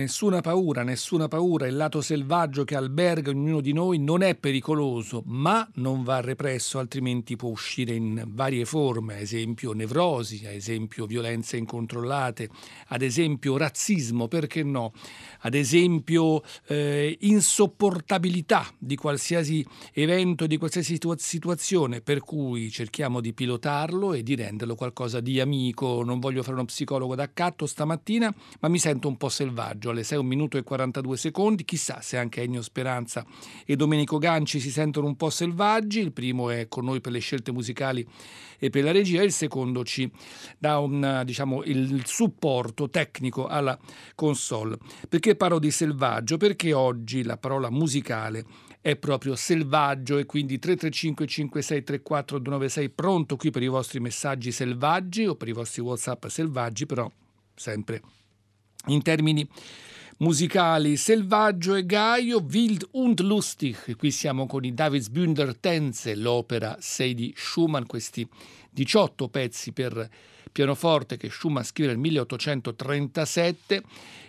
Nessuna paura, nessuna paura, il lato selvaggio che alberga ognuno di noi non è pericoloso, ma non va represso, altrimenti può uscire in varie forme, ad esempio nevrosi, ad esempio violenze incontrollate, ad esempio razzismo, perché no, ad esempio eh, insopportabilità di qualsiasi evento, di qualsiasi situa- situazione, per cui cerchiamo di pilotarlo e di renderlo qualcosa di amico. Non voglio fare uno psicologo d'accatto stamattina, ma mi sento un po' selvaggio alle 6 1 minuto e 42 secondi. Chissà se anche Ennio Speranza e Domenico Ganci si sentono un po' selvaggi. Il primo è con noi per le scelte musicali e per la regia, il secondo ci dà un, diciamo, il supporto tecnico alla console. Perché parlo di selvaggio? Perché oggi la parola musicale è proprio selvaggio e quindi 335 56 34 296 pronto qui per i vostri messaggi selvaggi o per i vostri whatsapp selvaggi però sempre in termini musicali Selvaggio e Gaio, Wild und Lustig. Qui siamo con i Davidsbünder Tänze, l'opera 6 di Schumann, questi 18 pezzi per pianoforte che Schumann scrive nel 1837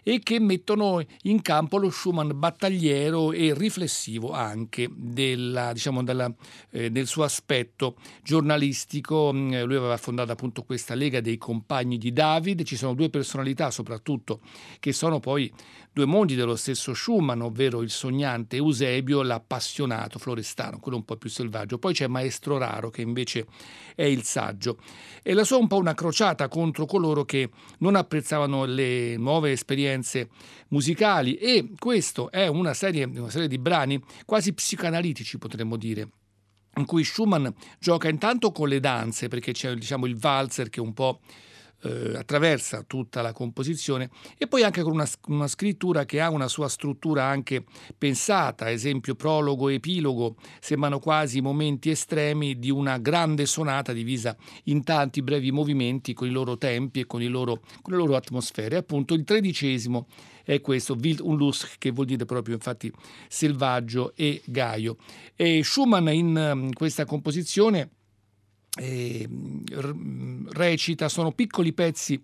e che mettono in campo lo Schumann battagliero e riflessivo anche della, diciamo, della, eh, del suo aspetto giornalistico. Mm, lui aveva fondato appunto questa Lega dei Compagni di David, ci sono due personalità soprattutto che sono poi due mondi dello stesso Schumann, ovvero il sognante Eusebio, l'appassionato Florestano, quello un po' più selvaggio. Poi c'è Maestro Raro che invece è il saggio. E la sua è un po' una crociata contro coloro che non apprezzavano le nuove esperienze musicali. E questo è una serie, una serie di brani quasi psicanalitici potremmo dire in cui Schumann gioca intanto con le danze perché c'è diciamo il valzer che un po' eh, attraversa tutta la composizione e poi anche con una, una, scrittura che ha una sua struttura anche pensata, esempio prologo e epilogo, sembrano quasi momenti estremi di una grande sonata divisa in tanti brevi movimenti con i loro tempi e con, loro, con le loro atmosfere. Appunto il tredicesimo è questo, Wild und Lust, che vuol dire proprio infatti selvaggio e gaio. E Schumann in questa composizione recita, sono piccoli pezzi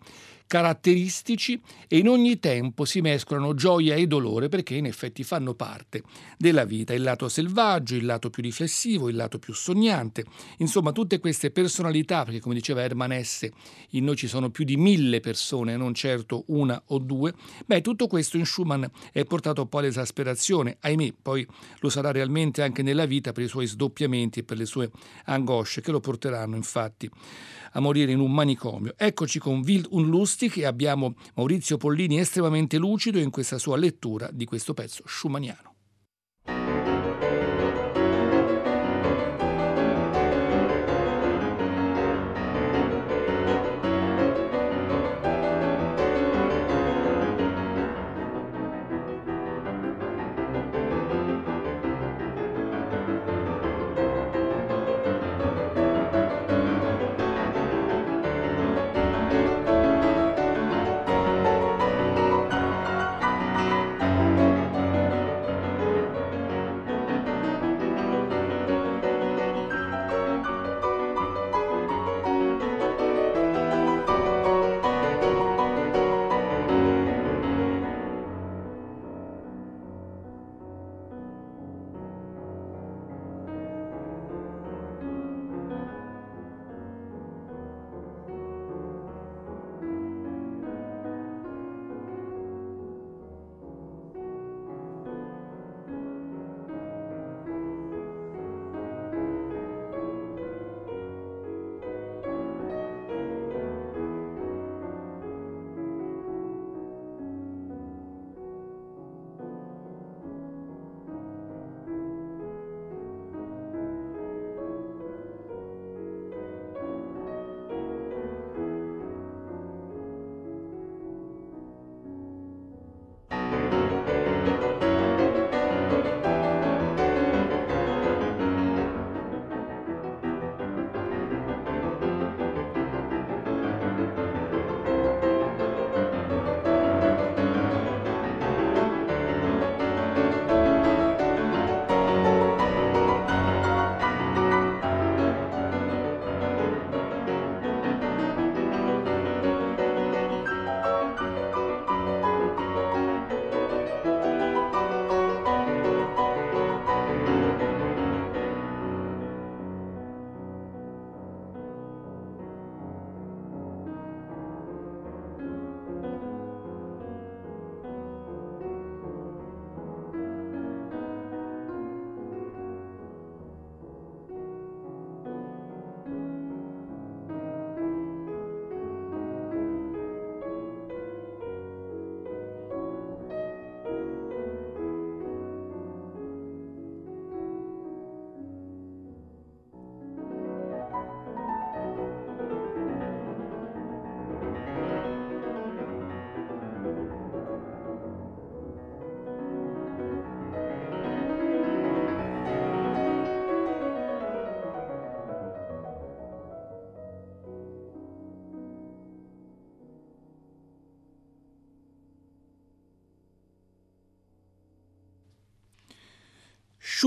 caratteristici e in ogni tempo si mescolano gioia e dolore perché in effetti fanno parte della vita, il lato selvaggio, il lato più riflessivo, il lato più sognante, insomma tutte queste personalità, perché come diceva Herman Hesse, in noi ci sono più di mille persone, non certo una o due, beh tutto questo in Schumann è portato un po' all'esasperazione, ahimè poi lo sarà realmente anche nella vita per i suoi sdoppiamenti e per le sue angosce che lo porteranno infatti a morire in un manicomio. Eccoci con Wild und Lustig e abbiamo Maurizio Pollini estremamente lucido in questa sua lettura di questo pezzo schumanniano.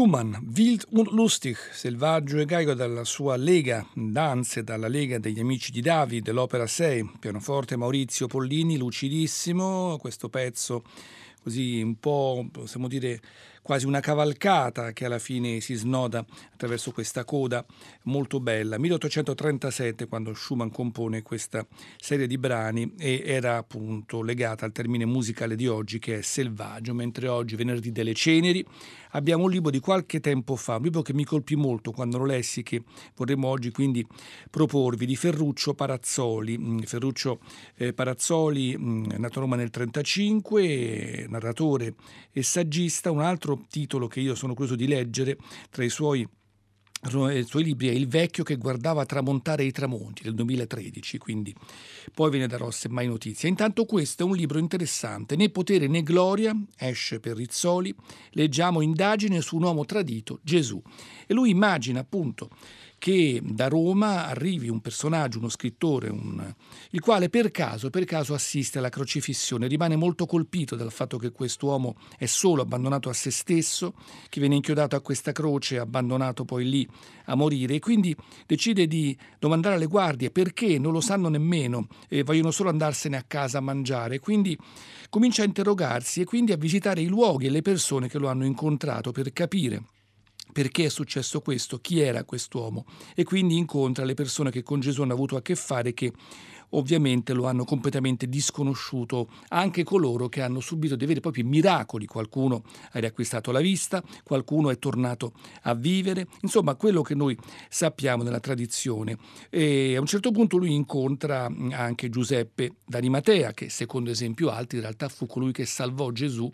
Schumann, Wild und Lustig, selvaggio e gaico dalla sua Lega Danze, dalla Lega degli Amici di David, dell'Opera 6, pianoforte Maurizio Pollini, lucidissimo, questo pezzo così un po', possiamo dire, quasi una cavalcata che alla fine si snoda attraverso questa coda molto bella. 1837 quando Schumann compone questa serie di brani e era appunto legata al termine musicale di oggi che è selvaggio, mentre oggi venerdì delle ceneri abbiamo un libro di qualche tempo fa, un libro che mi colpì molto quando lo lessi che vorremmo oggi quindi proporvi di Ferruccio Parazzoli. Mm, Ferruccio eh, Parazzoli mm, nato a Roma nel 1935, narratore e saggista, un altro titolo che io sono curioso di leggere tra i suoi i suoi libri è Il vecchio che guardava tramontare i tramonti del 2013, quindi poi ve ne darò semmai notizia. Intanto questo è un libro interessante, Né potere né gloria, esce per Rizzoli, leggiamo indagine su un uomo tradito, Gesù. E lui immagina appunto che da Roma arrivi un personaggio, uno scrittore, un, il quale per caso, per caso assiste alla crocifissione, rimane molto colpito dal fatto che quest'uomo è solo, abbandonato a se stesso, che viene inchiodato a questa croce, abbandonato poi lì a morire e quindi decide di domandare alle guardie perché non lo sanno nemmeno e vogliono solo andarsene a casa a mangiare. Quindi comincia a interrogarsi e quindi a visitare i luoghi e le persone che lo hanno incontrato per capire perché è successo questo, chi era quest'uomo? E quindi incontra le persone che con Gesù hanno avuto a che fare che ovviamente lo hanno completamente disconosciuto anche coloro che hanno subito dei veri e propri miracoli. Qualcuno ha riacquistato la vista, qualcuno è tornato a vivere, insomma quello che noi sappiamo nella tradizione. E a un certo punto lui incontra anche Giuseppe d'Arimatea, che secondo esempio altri in realtà fu colui che salvò Gesù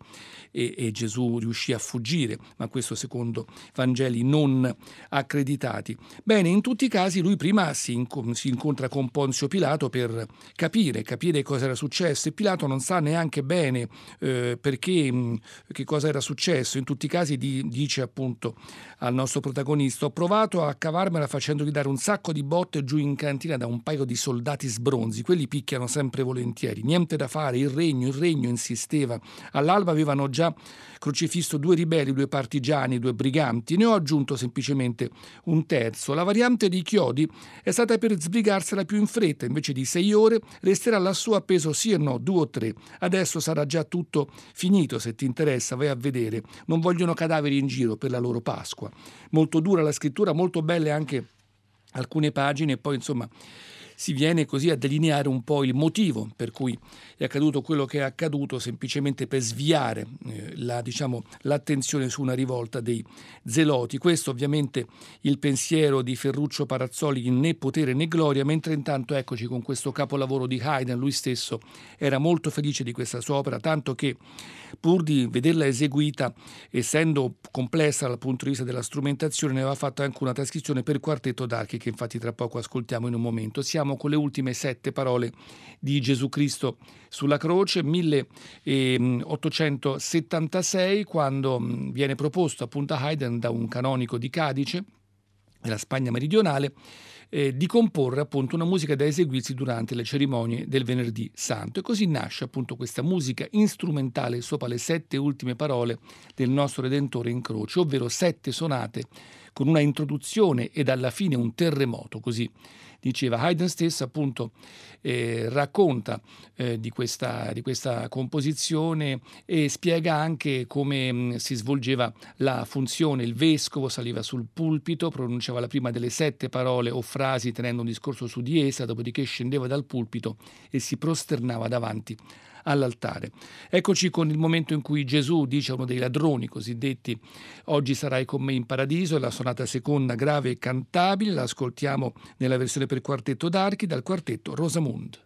e, e Gesù riuscì a fuggire, ma questo secondo Vangeli non accreditati. Bene, in tutti i casi lui prima si incontra con Ponzio Pilato per per capire, capire cosa era successo e Pilato non sa neanche bene eh, perché, mh, che cosa era successo. In tutti i casi di, dice appunto al nostro protagonista ho provato a cavarmela facendogli dare un sacco di botte giù in cantina da un paio di soldati sbronzi, quelli picchiano sempre volentieri, niente da fare, il regno, il regno insisteva. All'alba avevano già crocifisso due ribelli, due partigiani, due briganti, ne ho aggiunto semplicemente un terzo. La variante di Chiodi è stata per sbrigarsela più in fretta, invece di sei ore resterà lassù appeso sì o no, due o tre. Adesso sarà già tutto finito, se ti interessa vai a vedere. Non vogliono cadaveri in giro per la loro Pasqua. Molto dura la scrittura, molto belle anche alcune pagine e poi insomma si viene così a delineare un po' il motivo per cui è accaduto quello che è accaduto, semplicemente per sviare eh, la, diciamo, l'attenzione su una rivolta dei zeloti. Questo ovviamente il pensiero di Ferruccio Parazzoli in Né potere né gloria, mentre intanto eccoci con questo capolavoro di Haydn, lui stesso era molto felice di questa sua opera, tanto che pur di vederla eseguita, essendo complessa dal punto di vista della strumentazione, ne aveva fatto anche una trascrizione per quartetto d'archi che infatti tra poco ascoltiamo in un momento. Siamo siamo con le ultime sette parole di Gesù Cristo sulla croce, 1876, quando mm, viene proposto appunto a Haydn da un canonico di Cadice, nella Spagna meridionale, eh, di comporre appunto una musica da eseguirsi durante le cerimonie del venerdì santo. E così nasce appunto questa musica strumentale sopra le sette ultime parole del nostro Redentore in croce, ovvero sette sonate con una introduzione ed alla fine un terremoto, così diceva. Haydn stesso appunto eh, racconta eh, di, questa, di, questa, composizione e spiega anche come mh, mm, si svolgeva la funzione. Il vescovo saliva sul pulpito, pronunciava la prima delle sette parole o frasi tenendo un discorso su di essa, dopodiché scendeva dal pulpito e si prosternava davanti all'altare. Eccoci con il momento in cui Gesù dice a uno dei ladroni cosiddetti oggi sarai con me in paradiso, la sonata seconda grave e cantabile, la ascoltiamo nella versione per quartetto d'archi dal quartetto Rosamund.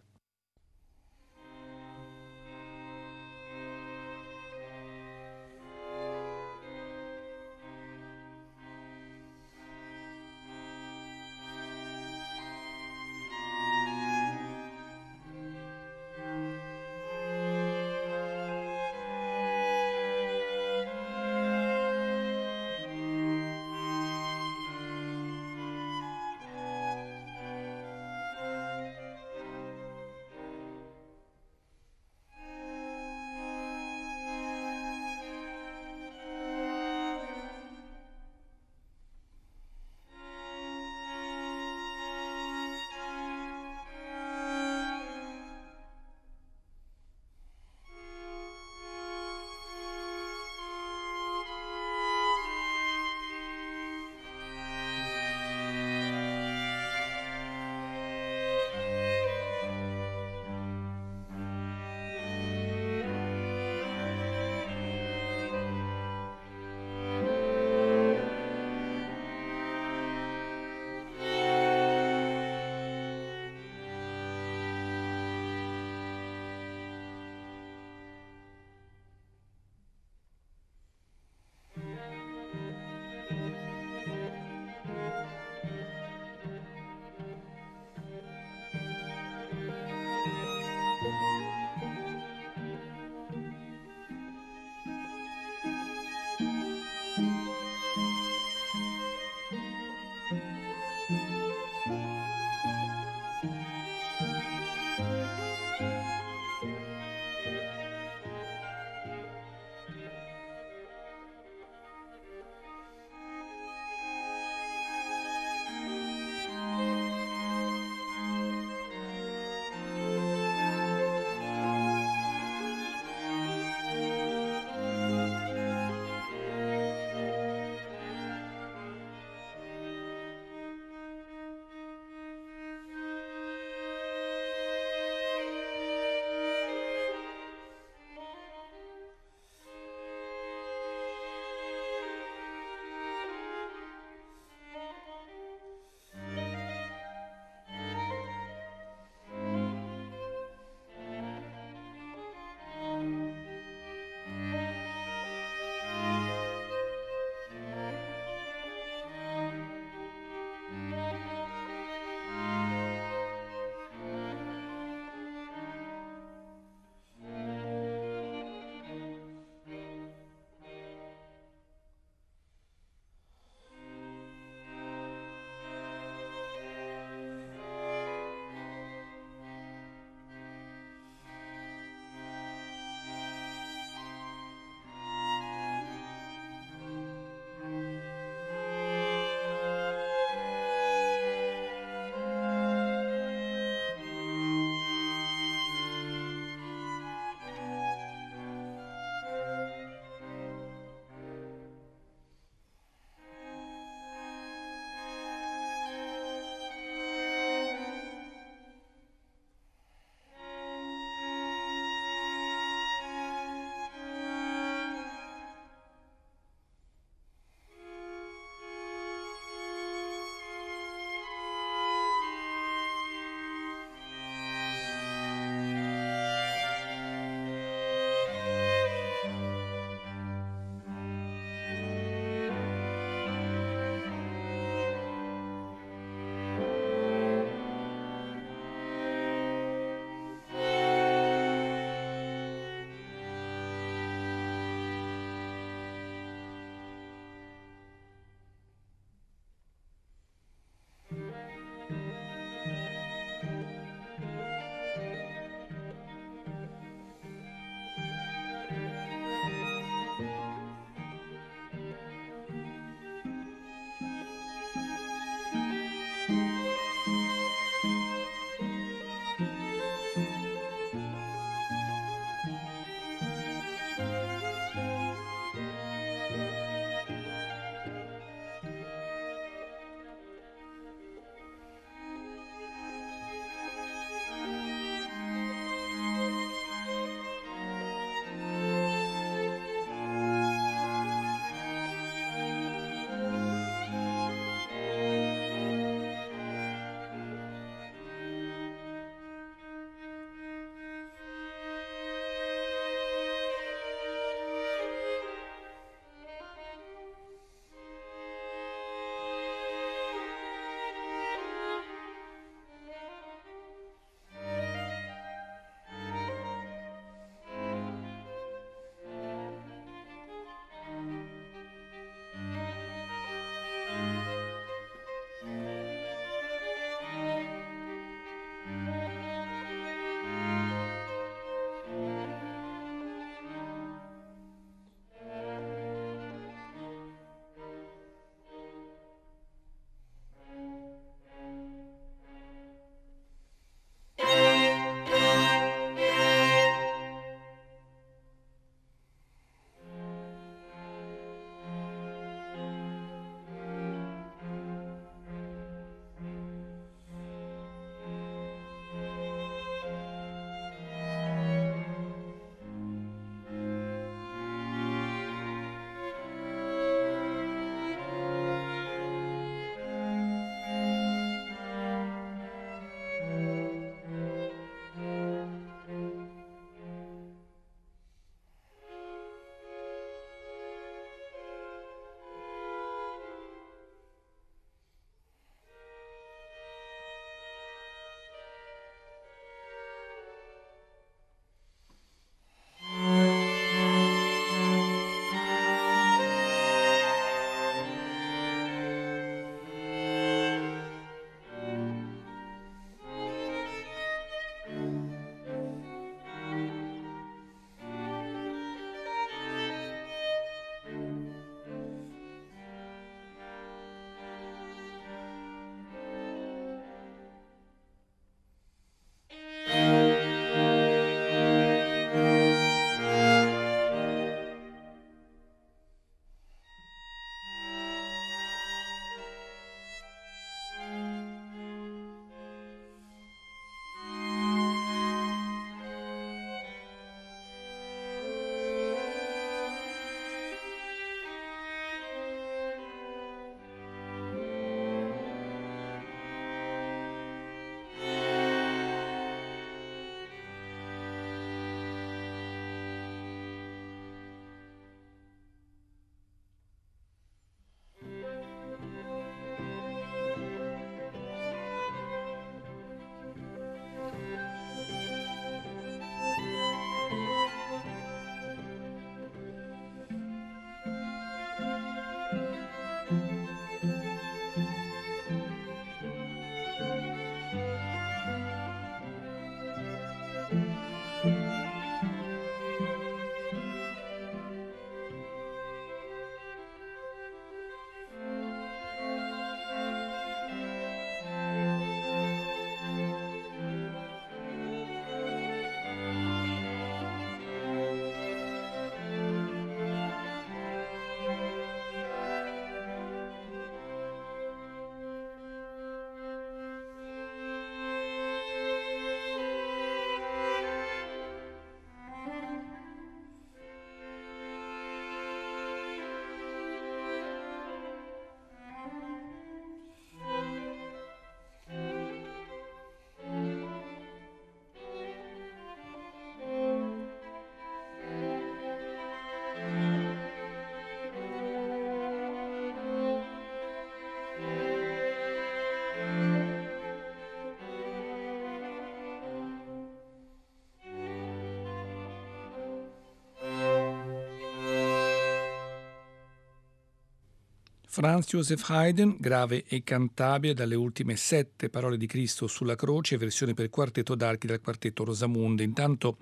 Franz Joseph Haydn, grave e cantabile dalle ultime sette parole di Cristo sulla croce, versione per quartetto d'archi dal quartetto Rosamunde. Intanto,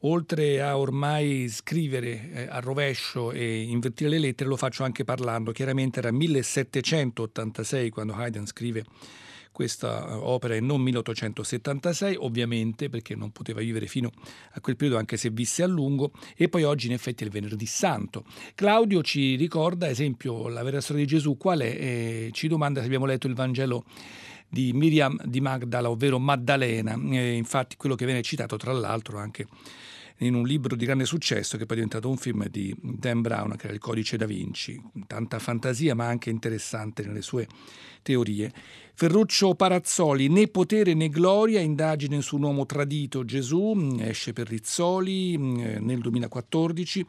oltre a ormai scrivere eh, a rovescio e invertire le lettere, lo faccio anche parlando. Chiaramente era 1786 quando Haydn scrive questa eh, opera è non 1876, ovviamente, perché non poteva vivere fino a quel periodo, anche se visse a lungo, e poi oggi in effetti è il venerdì santo. Claudio ci ricorda, ad esempio, la vera storia di Gesù, qual è? Eh, ci domanda se abbiamo letto il Vangelo di Miriam di Magdala, ovvero Maddalena, eh, infatti quello che viene citato tra l'altro anche in un libro di grande successo che poi è diventato un film di Dan Brown, che era il Codice da Vinci. Tanta fantasia, ma anche interessante nelle sue teorie. Ferruccio Parazzoli, né potere né gloria, indagine su un uomo tradito, Gesù, esce per Rizzoli mm, nel 2014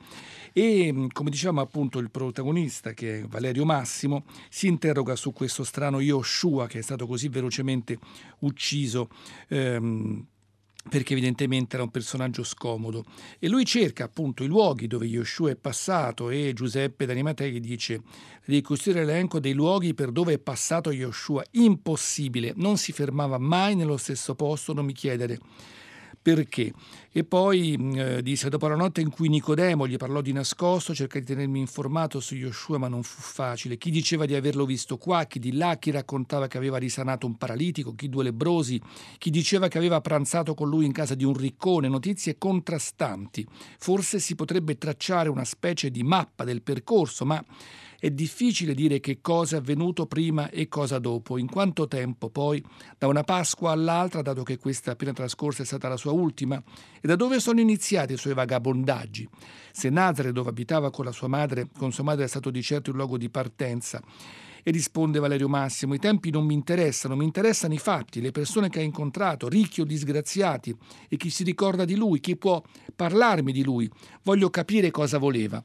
e, come diciamo appunto il protagonista, che è Valerio Massimo, si interroga su questo strano Yoshua che è stato così velocemente ucciso. Ehm, perché evidentemente era un personaggio scomodo. E lui cerca appunto i luoghi dove Yoshua è passato e Giuseppe D'Animatei dice di costruire l'elenco dei luoghi per dove è passato Yoshua. Impossibile, non si fermava mai nello stesso posto, non mi chiedere perché. E poi eh, disse, dopo la notte in cui Nicodemo gli parlò di nascosto, cercai di tenermi informato su Yoshua, ma non fu facile. Chi diceva di averlo visto qua, chi di là, chi raccontava che aveva risanato un paralitico, chi due lebrosi, chi diceva che aveva pranzato con lui in casa di un riccone, notizie contrastanti. Forse si potrebbe tracciare una specie di mappa del percorso, ma è difficile dire che cosa è avvenuto prima e cosa dopo, in quanto tempo poi, da una Pasqua all'altra, dato che questa appena trascorsa è stata la sua ultima, e da dove sono iniziati i suoi vagabondaggi. Se Nazare, dove abitava con, la sua madre, con sua madre, è stato di certo il luogo di partenza, e risponde Valerio Massimo, i tempi non mi interessano, mi interessano i fatti, le persone che ha incontrato, ricchi o disgraziati, e chi si ricorda di lui, chi può parlarmi di lui. Voglio capire cosa voleva.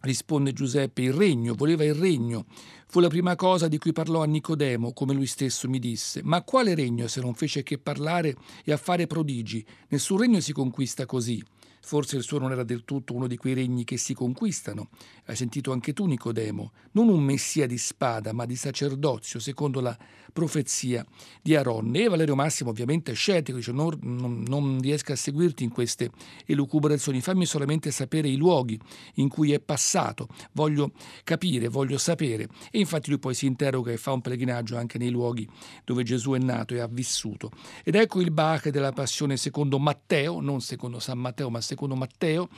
Risponde Giuseppe, il regno, voleva il regno. Fu la prima cosa di cui parlò a Nicodemo, come lui stesso mi disse. Ma quale regno se non fece che parlare e a fare prodigi? Nessun regno si conquista così. Forse il suo non era del tutto uno di quei regni che si conquistano. Hai sentito anche tu, Nicodemo, non un messia di spada, ma di sacerdozio, secondo la profezia di Aron. E Valerio Massimo, ovviamente, è scettico, dice: non, non, non riesco a seguirti in queste elucubrazioni, fammi solamente sapere i luoghi in cui è passato. Voglio capire, voglio sapere. E infatti lui poi si interroga e fa un pellegrinaggio anche nei luoghi dove Gesù è nato e ha vissuto. Ed ecco il Bach della passione secondo Matteo, non secondo San Matteo, ma secondo Matteo,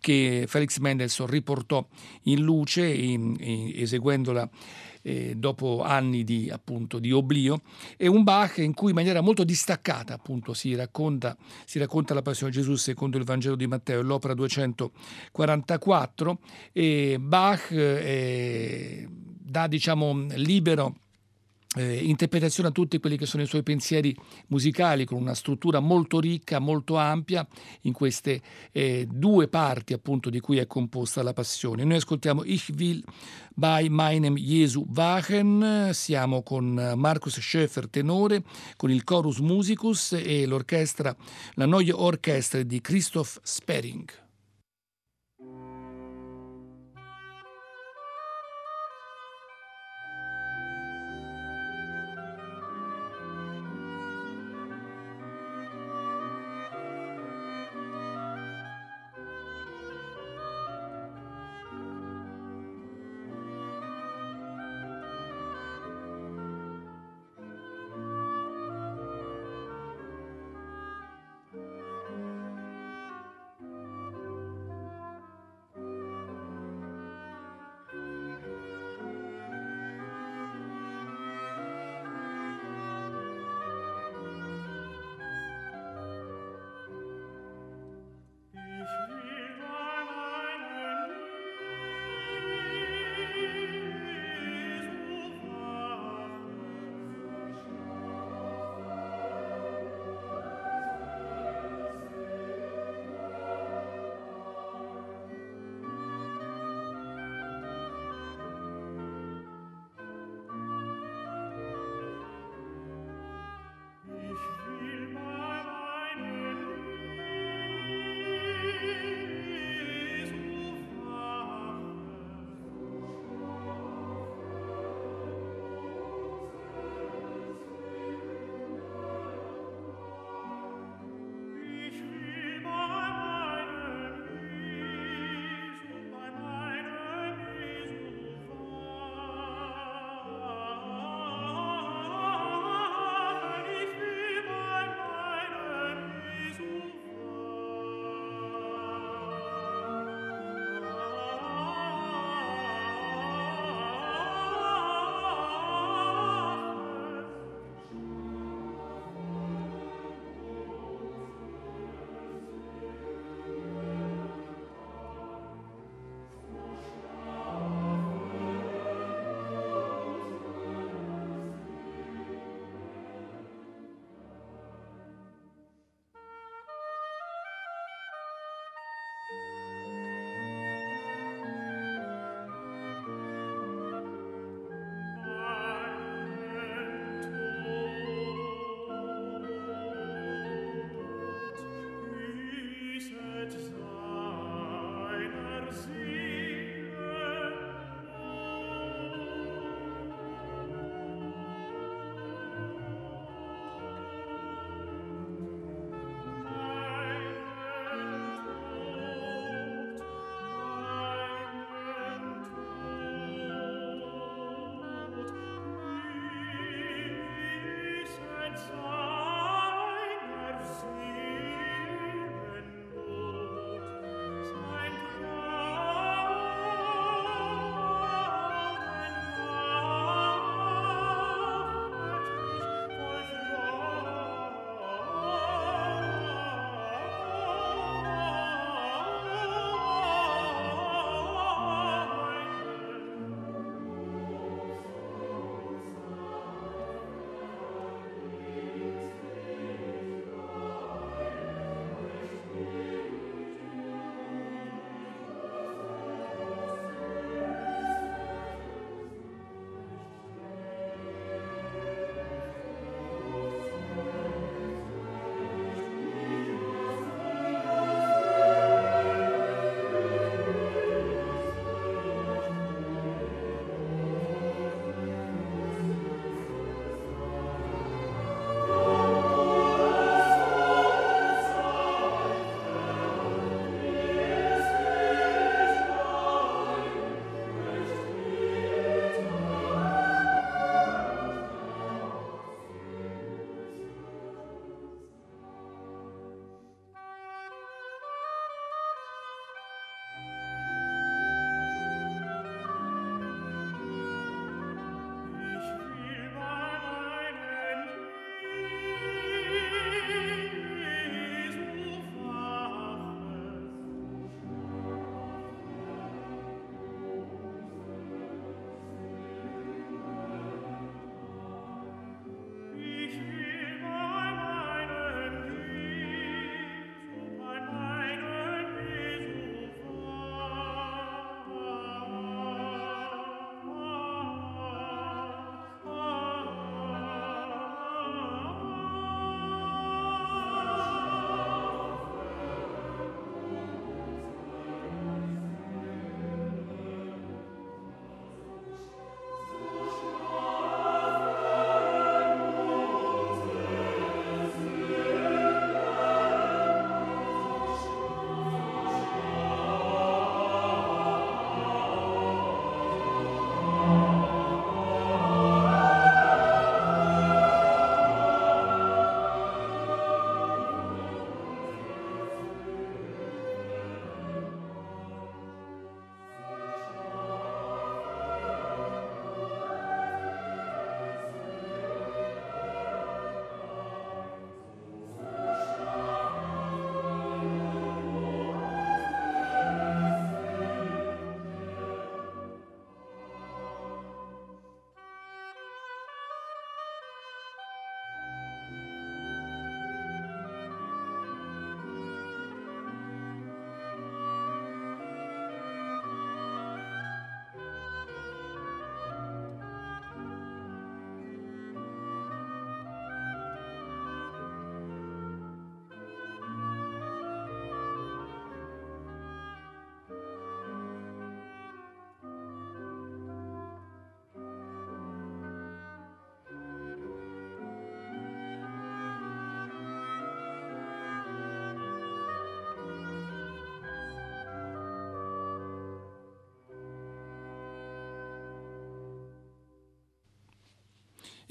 che Felix Mendelssohn riportò in luce in, in, eseguendola eh, dopo anni di, appunto, di oblio, è un Bach in cui in maniera molto distaccata appunto, si, racconta, si racconta la passione di Gesù secondo il Vangelo di Matteo, l'opera 244, e Bach eh, dà diciamo, libero eh, interpretazione a tutti quelli che sono i suoi pensieri musicali con una struttura molto ricca, molto ampia in queste eh, due parti appunto di cui è composta la passione. Noi ascoltiamo Ich will bei meinem Jesu wachen, siamo con Markus Schäfer tenore, con il Chorus Musicus e l'orchestra, la Neue Orchestra di Christoph Spering.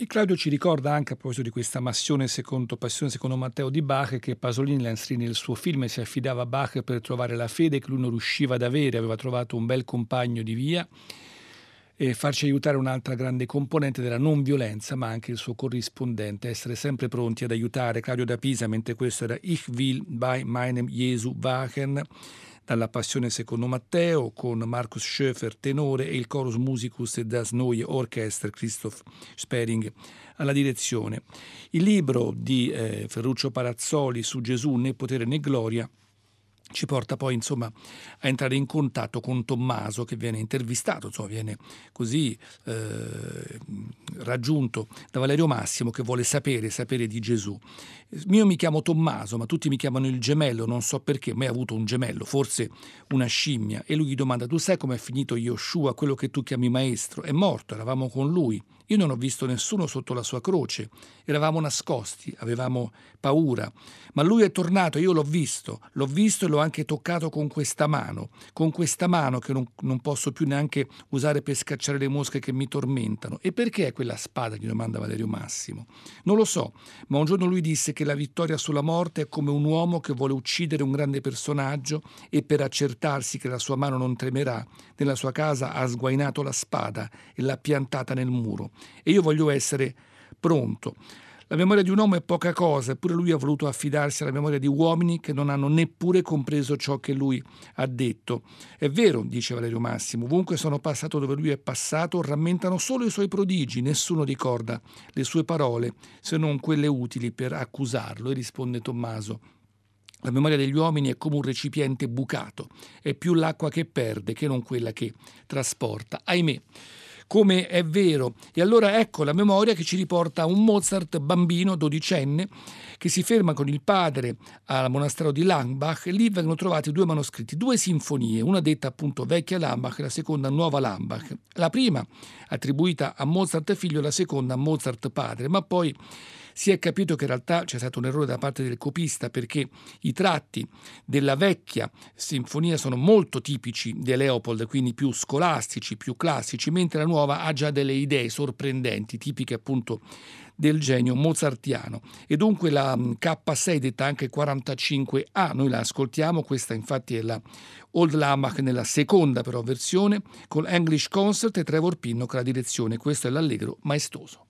E Claudio ci ricorda anche a proposito di questa massione secondo, passione secondo Matteo di Bach che Pasolini la inserì nel suo film si affidava a Bach per trovare la fede che lui non riusciva ad avere, aveva trovato un bel compagno di via e farci aiutare un'altra grande componente della non violenza, ma anche il suo corrispondente, essere sempre pronti ad aiutare. Claudio da Pisa, mentre questo era Ich will bei meinem Jesu wachen dalla Passione secondo Matteo con Markus Schöfer tenore e il Chorus Musicus das Neue Orchester Christoph Spering alla direzione. Il libro di eh, Ferruccio Parazzoli su Gesù né potere né gloria ci porta poi insomma a entrare in contatto con Tommaso che viene intervistato, insomma viene così eh, raggiunto da Valerio Massimo che vuole sapere, sapere di Gesù. Io mi chiamo Tommaso, ma tutti mi chiamano il gemello, non so perché, mai avuto un gemello, forse una scimmia. E lui gli domanda, tu sai com'è finito Yoshua, quello che tu chiami maestro? È morto, eravamo con lui. Io non ho visto nessuno sotto la sua croce, eravamo nascosti, avevamo paura, ma lui è tornato, io l'ho visto, l'ho visto e l'ho anche toccato con questa mano, con questa mano che non, non posso più neanche usare per scacciare le mosche che mi tormentano. E perché quella spada? gli domanda Valerio Massimo. Non lo so, ma un giorno lui disse che la vittoria sulla morte è come un uomo che vuole uccidere un grande personaggio e per accertarsi che la sua mano non tremerà, nella sua casa ha sguainato la spada e l'ha piantata nel muro e io voglio essere pronto. La memoria di un uomo è poca cosa, eppure lui ha voluto affidarsi alla memoria di uomini che non hanno neppure compreso ciò che lui ha detto. È vero, dice Valerio Massimo, ovunque sono passato dove lui è passato, rammentano solo i suoi prodigi, nessuno ricorda le sue parole, se non quelle utili per accusarlo, e risponde Tommaso. La memoria degli uomini è come un recipiente bucato, è più l'acqua che perde che non quella che trasporta. Ahimè come è vero. E allora ecco la memoria che ci riporta un Mozart bambino, dodicenne, che si ferma con il padre al monastero di Langbach e lì vengono trovati due manoscritti, due sinfonie, una detta appunto vecchia Lambach e la seconda nuova Lambach. La prima attribuita a Mozart figlio, la seconda a Mozart padre, ma poi si è capito che in realtà c'è stato un errore da parte del copista perché i tratti della vecchia sinfonia sono molto tipici di Leopold, quindi più scolastici, più classici, mentre la nuova ha già delle idee sorprendenti, tipiche appunto del genio mozartiano. E dunque la mm, K6 detta anche 45A, noi la ascoltiamo, questa infatti è la Old Lamach nella seconda però versione, con English Concert e Trevor Pinnock la direzione, questo è l'allegro maestoso.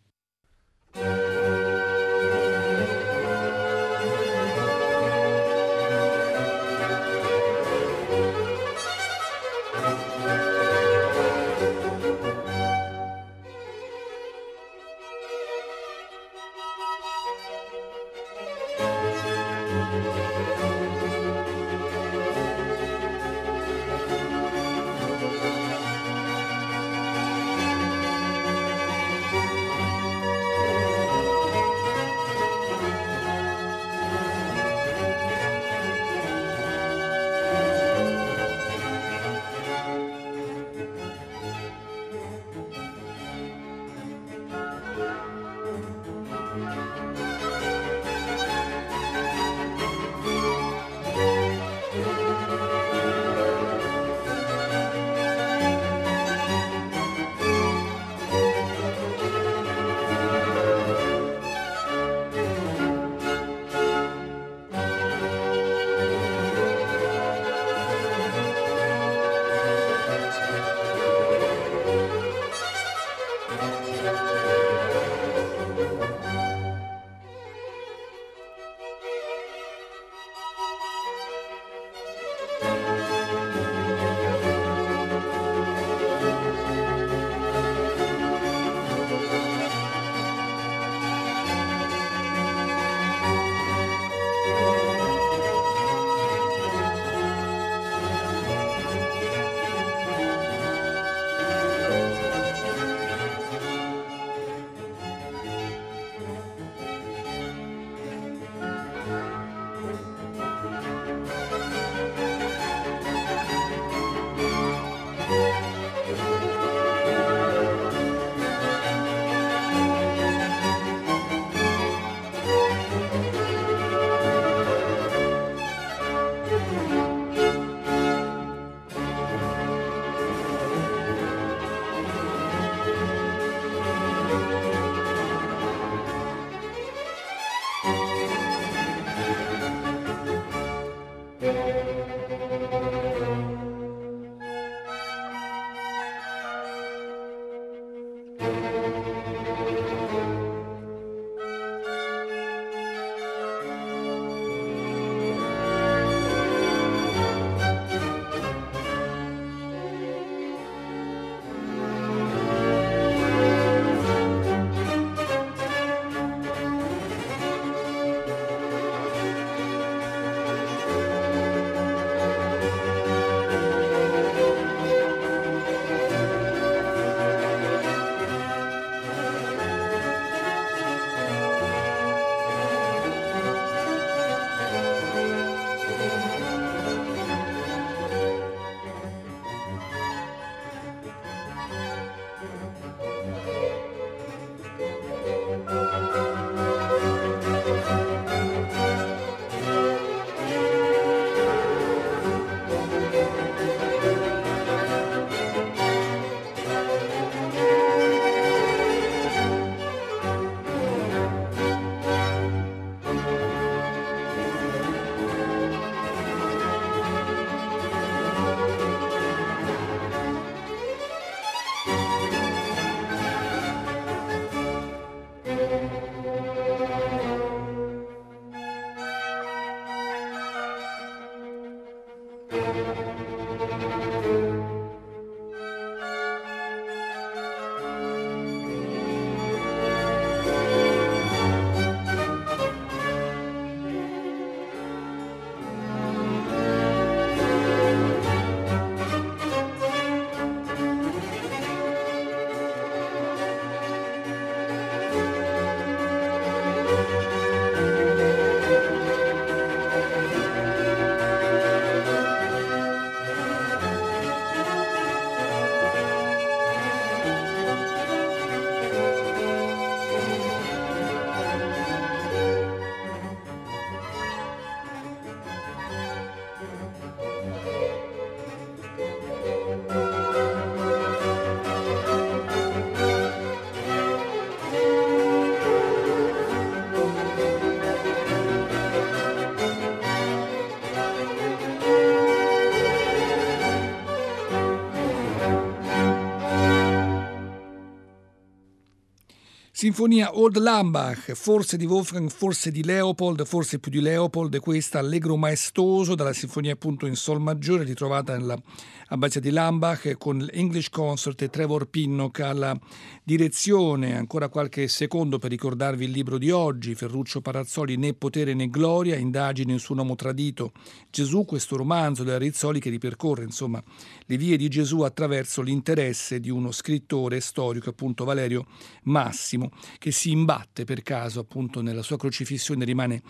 Sinfonia Old Lambach, forse di Wolfgang, forse di Leopold, forse più di Leopold, questa allegro maestoso dalla sinfonia appunto in sol maggiore ritrovata nella abbazia di Lambach con l'English Concert e Trevor Pinnock alla direzione. Ancora qualche secondo per ricordarvi il libro di oggi, Ferruccio Parazzoli, Né potere né gloria, indagini su un uomo tradito. Gesù, questo romanzo della Rizzoli che ripercorre insomma le vie di Gesù attraverso l'interesse di uno scrittore storico, appunto Valerio Massimo, che si imbatte per caso appunto nella sua crocifissione, rimane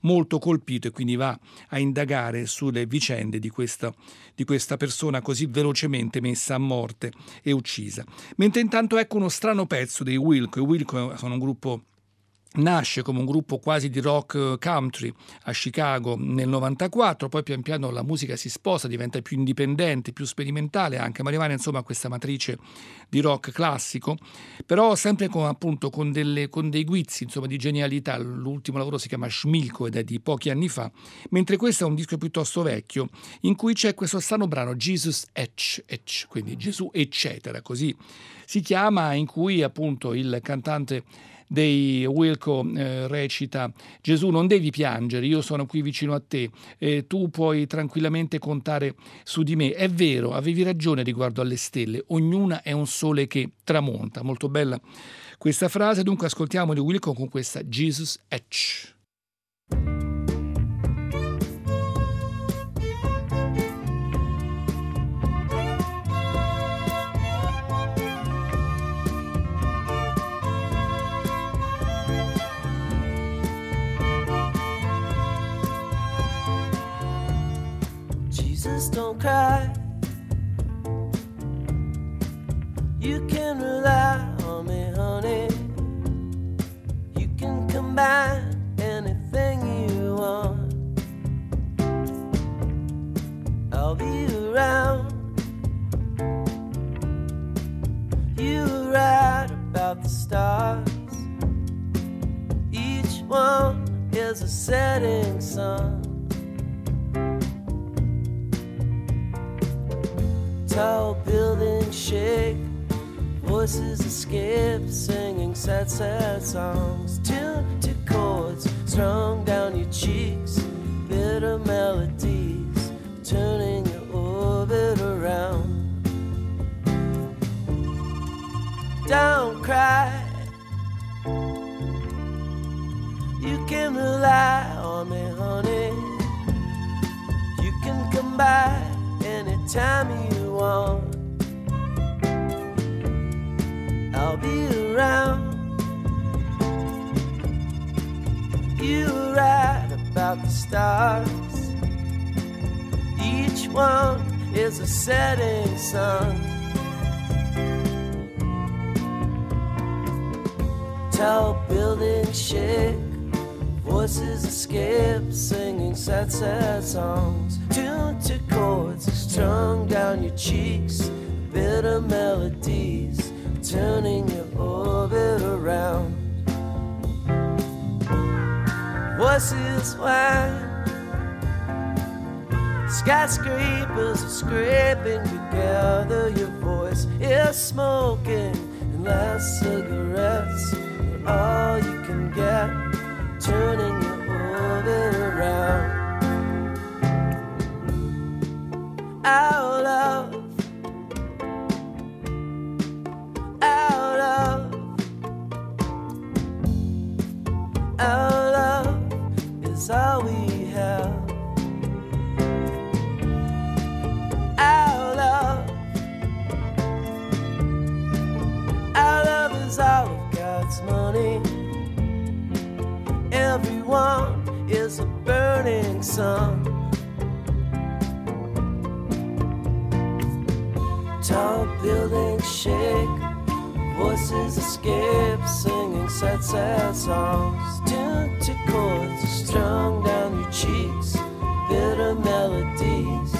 molto colpito e quindi va a indagare sulle vicende di questa, di questa persona così velocemente messa a morte e uccisa. Mentre intanto ecco uno strano pezzo dei Wilco. I Wilco sono un gruppo nasce come un gruppo quasi di rock eh, country a Chicago nel 94, poi pian piano la musica si sposta, diventa più indipendente, più sperimentale anche, ma rimane insomma questa matrice di rock classico, però sempre con, appunto, con, delle, con dei guizzi insomma, di genialità. L'ultimo lavoro si chiama Schmilko ed è di pochi anni fa, mentre questo è un disco piuttosto vecchio in cui c'è questo strano brano Jesus Etch, Etch quindi Gesù eccetera, così si chiama, in cui appunto il cantante dei Wilco eh, recita Gesù non devi piangere, io sono qui vicino a te, eh, tu puoi tranquillamente contare su di me. È vero, avevi ragione riguardo alle stelle, ognuna è un sole che tramonta. Molto bella questa frase, dunque ascoltiamo di Wilco con questa Jesus Etch. don't cry. You can rely on me, honey. You can come anything turning your orbit around. Voices whine, skyscrapers are scraping together. Your voice is smoking, and last cigarettes are all you can get, turning your orbit around. our sun. Tall buildings shake, voices escape, singing sad, sad songs. Tuned to chords strung down your cheeks, bitter melodies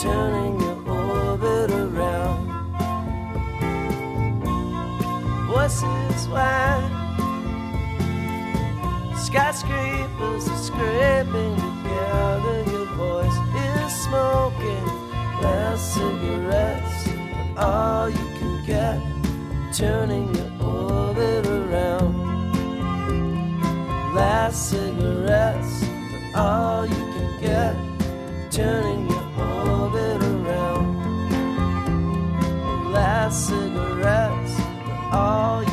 turning your orbit around. Voices whine, skyscrapers are scraping together. Your voice is smoking. Last cigarettes, but all you can get. Turning your orbit around. Last cigarettes, but all you can get. Turning your orbit around. Last cigarettes, but all you.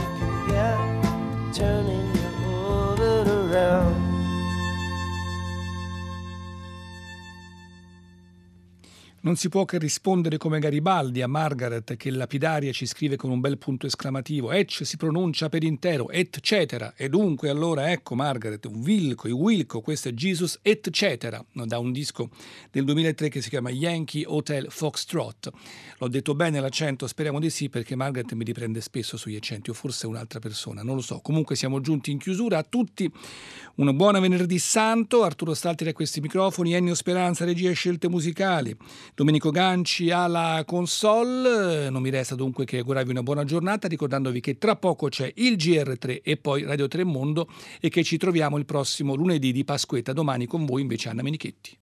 Non si può che rispondere come Garibaldi a Margaret che lapidaria ci scrive con un bel punto esclamativo, ecc si pronuncia per intero, eccetera. E dunque allora ecco Margaret, un Wilco, i Wilco, questo è Jesus, eccetera, da un disco del 2003 che si chiama Yankee Hotel Foxtrot. L'ho detto bene l'accento, speriamo di sì, perché Margaret mi riprende spesso sugli accenti, o forse un'altra persona, non lo so. Comunque siamo giunti in chiusura a tutti. Una buona venerdì santo, Arturo Stalteri a questi microfoni, Ennio Speranza, regia e scelte musicali. Domenico Ganci alla console. Non mi resta dunque che augurarvi una buona giornata, ricordandovi che tra poco c'è il GR3 e poi Radio 3 Mondo e che ci troviamo il prossimo lunedì di Pasquetta. Domani con voi invece Anna Menichetti.